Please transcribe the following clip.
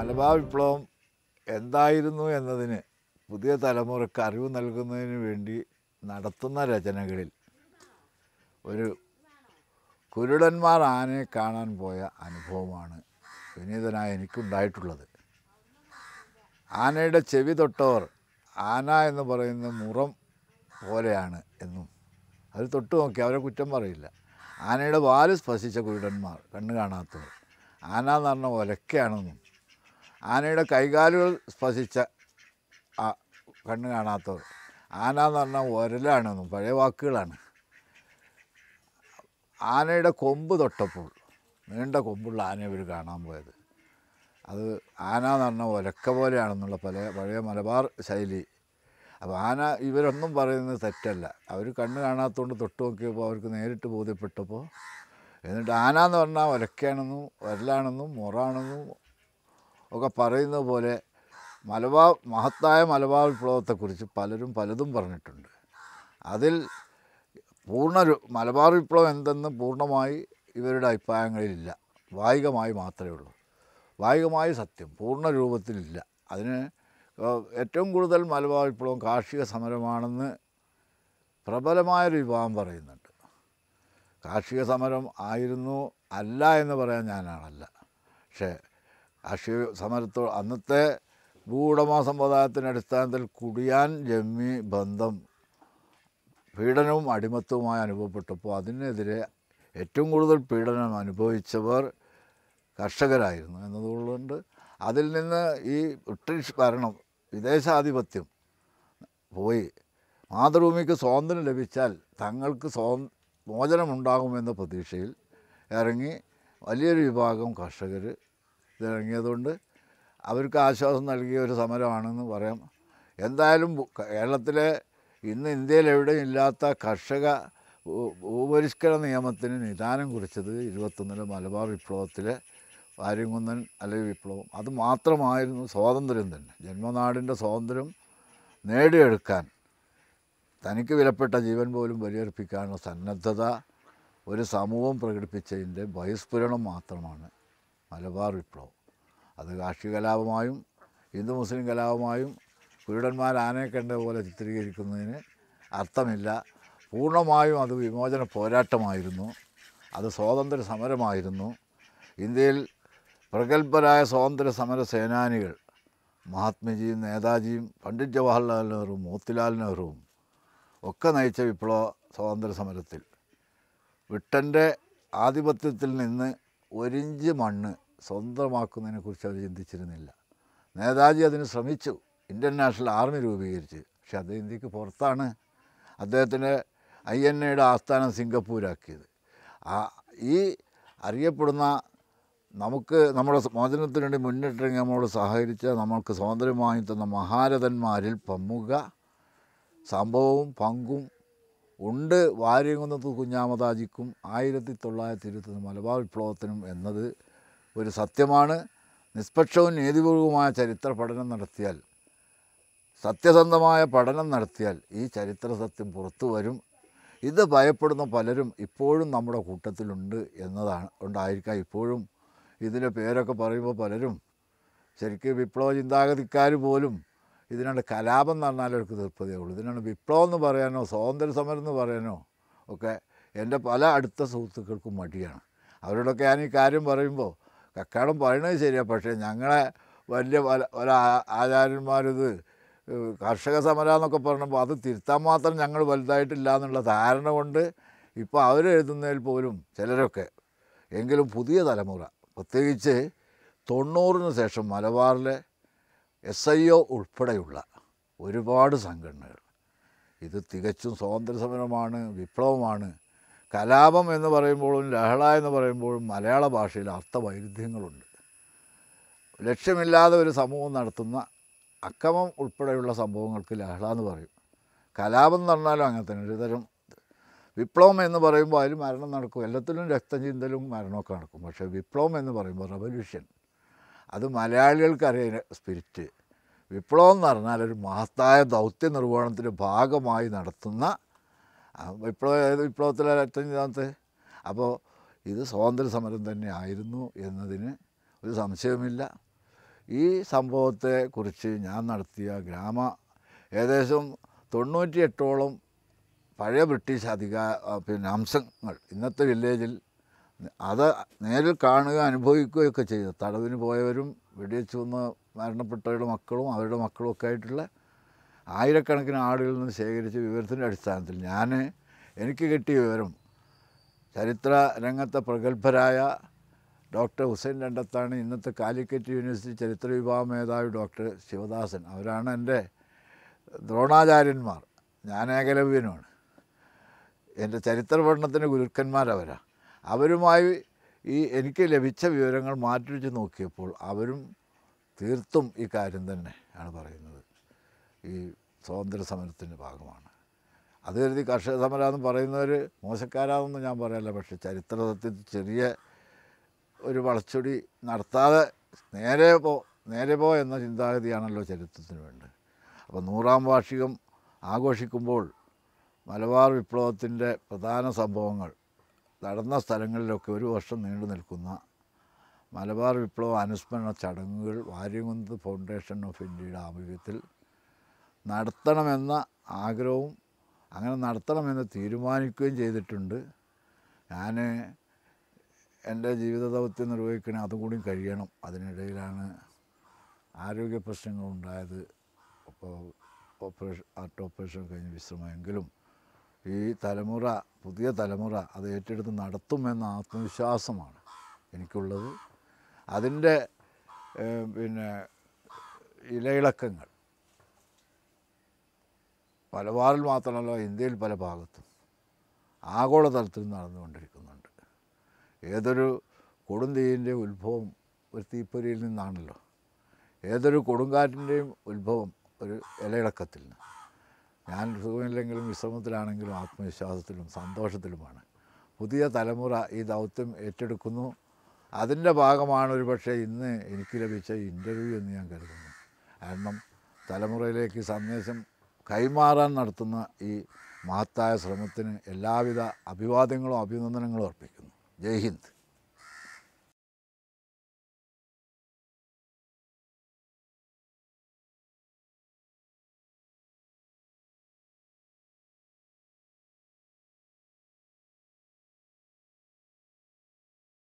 മലബാർ വിപ്ലവം എന്തായിരുന്നു എന്നതിന് പുതിയ തലമുറയ്ക്ക് അറിവ് നൽകുന്നതിന് വേണ്ടി നടത്തുന്ന രചനകളിൽ ഒരു കുരുടന്മാർ ആനയെ കാണാൻ പോയ അനുഭവമാണ് വിനീതനായ എനിക്കുണ്ടായിട്ടുള്ളത്. ആനയുടെ ചെവി തൊട്ടവർ ആന എന്ന് പറയുന്ന മുറം പോലെയാണ് എന്നും അത് തൊട്ട് നോക്കി അവരെ കുറ്റം പറയില്ല. ആനയുടെ വാൽ സ്പർശിച്ച കുരുടന്മാർ കണ്ണ് കാണാത്തവർ ആന എന്ന് പറഞ്ഞ ഒലക്കയാണെന്നും ആനയുടെ കൈകാലുകൾ സ്പർശിച്ച ആ കണ്ണ് കാണാത്തവർ. ആന എന്ന് പറഞ്ഞാൽ ഒരലാണെന്നും പഴയ വാക്കുകളാണ്. ആനയുടെ കൊമ്പ് തൊട്ടപ്പോൾ നീണ്ട കൊമ്പുള്ള ആനയെ ഇവർ കാണാൻ പോയത്. അത് ആന എന്ന് പറഞ്ഞാൽ ഒലക്ക പോലെയാണെന്നുള്ള പല പഴയ മലബാർ ശൈലി. അപ്പോൾ ആന ഇവരൊന്നും പറയുന്നത് തെറ്റല്ല. അവർ കണ്ണ് കാണാത്തതുകൊണ്ട് തൊട്ട് നോക്കിയപ്പോൾ അവർക്ക് നേരിട്ട് ബോധ്യപ്പെട്ടപ്പോൾ എന്നിട്ട് ആന എന്ന് പറഞ്ഞാൽ ഒലക്കയാണെന്നും ഒരലാണെന്നും മുറാണെന്നും ഒക്കെ പറയുന്ന പോലെ മലബാർ മഹത്തായ മലബാർ വിപ്ലവത്തെക്കുറിച്ച് പലരും പലതും പറഞ്ഞിട്ടുണ്ട്. അതിൽ പൂർണ മലബാർ വിപ്ലവം എന്തെന്ന് പൂർണമായി ഇവരുടെ അഭിപ്രായങ്ങളിലില്ല. വായികമായി മാത്രമേ ഉള്ളൂ. വായികമായി സത്യം പൂർണ രൂപത്തിലില്ല. അതിന് ഏറ്റവും കൂടുതൽ മലബാർ വിപ്ലവം കാർഷിക സമരമാണെന്ന് പ്രബലമായൊരു വിഭാഗം പറയുന്നുണ്ട്. കാർഷിക സമരം ആയിരുന്നു അല്ല എന്ന് പറയാൻ ഞാനാണല്ല. പക്ഷേ കാർഷിക സമരത്തോ അന്നത്തെ ഭൂവുടമ സമ്പ്രദായത്തിന്റെ അടിസ്ഥാനത്തിൽ കുടിയാൻ ജമ്മി ബന്ധം പീഡനവും അടിമത്തവുമായി അനുഭവപ്പെട്ടപ്പോൾ അതിനെതിരെ ഏറ്റവും കൂടുതൽ പീഡനം അനുഭവിച്ചവർ കർഷകരായിരുന്നു എന്നതുകൊണ്ട് അതിൽ നിന്ന് ഈ ബ്രിട്ടീഷ് ഭരണം വിദേശാധിപത്യം പോയി. മാതൃഭൂമിക്ക് സ്വാതന്ത്ര്യം ലഭിച്ചാൽ തങ്ങൾക്ക് സ്വാ മോചനമുണ്ടാകുമെന്ന പ്രതീക്ഷയിൽ ഇറങ്ങി വലിയൊരു വിഭാഗം കർഷകർ ഇതിറങ്ങിയതുകൊണ്ട് അവർക്ക് ആശ്വാസം നൽകിയ ഒരു സമരമാണെന്ന് പറയാം. എന്തായാലും കേരളത്തിലെ ഇന്ന് ഇന്ത്യയിൽ എവിടെയും ഇല്ലാത്ത കർഷക ഭൂപരിഷ്കരണ നിയമത്തിന് നിദാനം കുറിച്ചത് ഇരുപത്തൊന്നിലെ മലബാർ വിപ്ലവത്തിലെ വാര്യംകുന്നൻ അല്ലെങ്കിൽ വിപ്ലവം. അത് മാത്രമായിരുന്നു സ്വാതന്ത്ര്യം തന്നെ. ജന്മനാടിന്റെ സ്വാതന്ത്ര്യം നേടിയെടുക്കാൻ തനിക്ക് വിലപ്പെട്ട ജീവൻ പോലും ബലിയർപ്പിക്കാനുള്ള സന്നദ്ധത ഒരു സമൂഹം പ്രകടിപ്പിച്ചതിന്റെ ബഹിസ്ഫുരണം മാത്രമാണ്. മലബാർ വിപ്ലവം. അത് കാർഷിക കലാപമായും ഹിന്ദു മുസ്ലിം കലാപമായും കുരുടന്മാർ ആനയെ കണ്ട പോലെ ചിത്രീകരിക്കുന്നതിന് അർത്ഥമില്ല. പൂർണമായും അത് വിമോചന പോരാട്ടമായിരുന്നു. അത് സ്വാതന്ത്ര്യ സമരമായിരുന്നു. ഇന്ത്യയിൽ പ്രഗത്ഭരായ സ്വാതന്ത്ര്യ സമര സേനാനികൾ മഹാത്മജിയും നേതാജിയും പണ്ഡിറ്റ് ജവഹർലാൽ നെഹ്റുവും മോത്തിലാൽ നെഹ്റുവും ഒക്കെ നയിച്ച വിപ്ലവ സ്വാതന്ത്ര്യ സമരത്തിൽ. ബ്രിട്ടന്റെ ആധിപത്യത്തിൽ നിന്ന് ഒരിഞ്ച് മണ്ണ് സ്വന്തമാക്കുന്നതിനെക്കുറിച്ച് അവർ ചിന്തിച്ചിരുന്നില്ല. നേതാജി അതിന് ശ്രമിച്ചു. ഇന്ത്യൻ നാഷണൽ ആർമി രൂപീകരിച്ച്. പക്ഷെ അത് ഇന്ത്യയ്ക്ക് പുറത്താണ്. അദ്ദേഹത്തിന്റെ ഐ എൻ എയുടെ ആസ്ഥാനം സിംഗപ്പൂരാക്കിയത്. ആ ഈ അറിയപ്പെടുന്ന നമുക്ക് നമ്മുടെ മോചനത്തിന് വേണ്ടി മുന്നിട്ടിറങ്ങി നമ്മളോട് സഹകരിച്ച നമ്മൾക്ക് സ്വാതന്ത്ര്യം വാങ്ങി തന്ന മഹാരഥന്മാരിൽ പ്രമുഖ സംഭവവും പങ്കും ഉണ്ട്. വാര്യംകുന്നത്ത് കുഞ്ഞാമതാജിക്കും ആയിരത്തി തൊള്ളായിരത്തി ഇരുപത്തൊന്ന് മലബാർ വിപ്ലവത്തിനും എന്നത് ഒരു സത്യമാണ്. നിഷ്പക്ഷവും നീതിപൂർവമായ ചരിത്ര പഠനം നടത്തിയാൽ സത്യസന്ധമായ പഠനം നടത്തിയാൽ ഈ ചരിത്ര സത്യം പുറത്തു വരും. ഇത് ഭയപ്പെടുന്ന പലരും ഇപ്പോഴും നമ്മുടെ കൂട്ടത്തിലുണ്ട് എന്നതാണ് ഉണ്ടായിരിക്കാം ഇപ്പോഴും. ഇതിന്റെ പേരൊക്കെ പറയുമ്പോൾ പലരും ശരിക്കും വിപ്ലവ ചിന്താഗതിക്കാർ പോലും ഇതിനാണ് കലാപം എന്ന് പറഞ്ഞാൽ എനിക്ക് തൃപ്തിയേ ഉള്ളൂ. ഇതിനാണ് വിപ്ലവം എന്ന് പറയാനോ സ്വാതന്ത്ര്യ സമരം എന്ന് പറയാനോ ഒക്കെ എന്റെ പല അടുത്ത സുഹൃത്തുക്കൾക്കും മടിയാണ്. അവരോടൊക്കെ ഞാൻ ഈ കാര്യം പറയുമ്പോൾ കക്കാടം പറയണത് ശരിയാണ് പക്ഷേ ഞങ്ങളെ വലിയ പല പല ആചാര്യന്മാരിത് കർഷക സമരം എന്നൊക്കെ പറഞ്ഞപ്പോൾ അത് തിരുത്താൻ മാത്രം ഞങ്ങൾ വലുതായിട്ടില്ല എന്നുള്ള ധാരണ കൊണ്ട് ഇപ്പോൾ അവരെഴുതുന്നതിൽ പോലും ചിലരൊക്കെ എങ്കിലും പുതിയ തലമുറ പ്രത്യേകിച്ച് തൊണ്ണൂറിന് ശേഷം മലബാറിലെ എസ് ഐ ഒ ഉൾപ്പെടെയുള്ള ഒരുപാട് സംഘടനകൾ. ഇത് തികച്ചും സ്വാതന്ത്ര്യ സമരമാണ് വിപ്ലവമാണ്. കലാപം എന്ന് പറയുമ്പോഴും ലഹള എന്ന് പറയുമ്പോഴും മലയാള ഭാഷയിൽ അർത്ഥവൈരുദ്ധ്യങ്ങളുണ്ട്. ലക്ഷ്യമില്ലാതെ ഒരു സമൂഹം നടത്തുന്ന അക്രമം ഉൾപ്പെടെയുള്ള സംഭവങ്ങൾക്ക് ലഹള എന്ന് പറയും. കലാപം എന്ന് പറഞ്ഞാലും അങ്ങനെ തന്നെ. ഒരുതരം വിപ്ലവം എന്ന് പറയുമ്പോൾ അതിൽ മരണം നടക്കും. എല്ലാത്തിലും രക്തം ചിന്തലും മരണമൊക്കെ നടക്കും. പക്ഷേ വിപ്ലവം എന്ന് പറയുമ്പോൾ റവല്യൂഷൻ അത് മലയാളികൾക്കറിയാം സ്പിരിറ്റ്. വിപ്ലവം എന്ന് പറഞ്ഞാൽ ഒരു മഹത്തായ ദൗത്യ നിർവഹണത്തിന്റെ ഭാഗമായി നടത്തുന്ന വിപ്ലവ വിപ്ലവത്തിലെ അറ്റഞ്ചാമത്തെ അപ്പോൾ ഇത് സ്വാതന്ത്ര്യ സമരം തന്നെ ആയിരുന്നു എന്നതിന് ഒരു സംശയവുമില്ല. ഈ സംഭവത്തെക്കുറിച്ച് ഞാൻ നടത്തിയ ഗ്രാമ ഏകദേശം തൊണ്ണൂറ്റിയെട്ടോളം പഴയ ബ്രിട്ടീഷ് അധികാര പിന്നെ അംശങ്ങൾ ഇന്നത്തെ വില്ലേജിൽ അത് നേരിൽ കാണുക അനുഭവിക്കുകയൊക്കെ ചെയ്തു. തടവിന് പോയവരും വെടിവെച്ച് വന്ന് മരണപ്പെട്ടവരുടെ മക്കളും അവരുടെ മക്കളും ഒക്കെ ആയിട്ടുള്ള ആയിരക്കണക്കിന് ആളുകളിൽ നിന്ന് ശേഖരിച്ച വിവരത്തിന്റെ അടിസ്ഥാനത്തിൽ ഞാൻ എനിക്ക് കിട്ടിയ വിവരം ചരിത്ര രംഗത്തെ പ്രഗത്ഭരായ ഡോക്ടർ ഹുസൈൻ രണ്ടത്താണ് ഇന്നത്തെ കാലിക്കറ്റ് യൂണിവേഴ്സിറ്റി ചരിത്ര വിഭാഗ മേധാവി ഡോക്ടർ ശിവദാസൻ. അവരാണ് എന്റെ ദ്രോണാചാര്യന്മാർ ഞാൻ ഏകലവ്യനുമാണ് എന്റെ ചരിത്ര പഠനത്തിന്റെ ഗുരുക്കന്മാരവരാണ് അവരുമായി ഈ എനിക്ക് ലഭിച്ച വിവരങ്ങൾ മാറ്റിവെച്ച് നോക്കിയപ്പോൾ അവരും തീർത്തും ഈ കാര്യം തന്നെ ആണ് പറയുന്നത്. ഈ സ്വാതന്ത്ര്യ സമരത്തിന്റെ ഭാഗമാണ്. അത് കരുതി കർഷക സമരം എന്ന് പറയുന്നവർ മോശക്കാരാണെന്ന് ഞാൻ പറയല്ല പക്ഷേ ചരിത്രത്തിൽ ചെറിയ ഒരു വളച്ചൊടി നടത്താതെ നേരെ പോ നേരെ പോ എന്ന ചിന്താഗതിയാണല്ലോ ചരിത്രത്തിന് വേണ്ടത്. അപ്പോൾ നൂറാം വാർഷികം ആഘോഷിക്കുമ്പോൾ മലബാർ വിപ്ലവത്തിന്റെ പ്രധാന സംഭവങ്ങൾ നടന്ന സ്ഥലങ്ങളിലൊക്കെ ഒരു വർഷം നീണ്ടു നിൽക്കുന്ന മലബാർ വിപ്ലവ അനുസ്മരണ ചടങ്ങുകൾ വാര്യകുന്ത് ഫൗണ്ടേഷൻ ഓഫ് ഇന്ത്യയുടെ ആഭിമുഖ്യത്തിൽ നടത്തണമെന്ന ആഗ്രഹവും അങ്ങനെ നടത്തണമെന്ന് തീരുമാനിക്കുകയും ചെയ്തിട്ടുണ്ട്. ഞാൻ എന്റെ ജീവിത ദൗത്യം നിർവഹിക്കണേ അതുകൂടി കഴിയണം. അതിനിടയിലാണ് ആരോഗ്യ പ്രശ്നങ്ങളുണ്ടായത്. അപ്പോൾ ഓപ്പറേഷൻ ഹാർട്ട് ഓപ്പറേഷൻ കഴിഞ്ഞ് വിശ്രമമെങ്കിലും ഈ തലമുറ പുതിയ തലമുറ അത് ഏറ്റെടുത്ത് നടത്തുമെന്ന ആത്മവിശ്വാസമാണ് എനിക്കുള്ളത്. അതിന്റെ പിന്നെ ഇലയിളക്കങ്ങൾ. മലബാറിൽ മാത്രമല്ല ഇന്ത്യയിൽ പല ഭാഗത്തും ആഗോളതലത്തിൽ നടന്നുകൊണ്ടിരിക്കുന്നുണ്ട്. ഏതൊരു കൊടുന്തീയിന്റെ ഉത്ഭവം ഒരു തീപ്പൊരിയിൽ നിന്നാണല്ലോ. ഏതൊരു കൊടുങ്കാറ്റിന്റെയും ഉത്ഭവം ഒരു ഇലയിളക്കത്തിൽ നിന്ന്. ഞാൻ സുഖമില്ലെങ്കിലും വിശ്രമത്തിലാണെങ്കിലും ആത്മവിശ്വാസത്തിലും സന്തോഷത്തിലുമാണ്. പുതിയ തലമുറ ഈ ദൗത്യം ഏറ്റെടുക്കുന്നു. അതിന്റെ ഭാഗമാണ് ഒരു പക്ഷേ ഇന്ന് എനിക്ക് ലഭിച്ച ഇന്റർവ്യൂ എന്ന് ഞാൻ കരുതുന്നു. കാരണം തലമുറയിലേക്ക് സന്ദേശം കൈമാറാൻ നടത്തുന്ന ഈ മഹത്തായ ശ്രമത്തിന് എല്ലാവിധ അഭിവാദ്യങ്ങളും അഭിനന്ദനങ്ങളും അർപ്പിക്കുന്നു. ജയ് ഹിന്ദ്.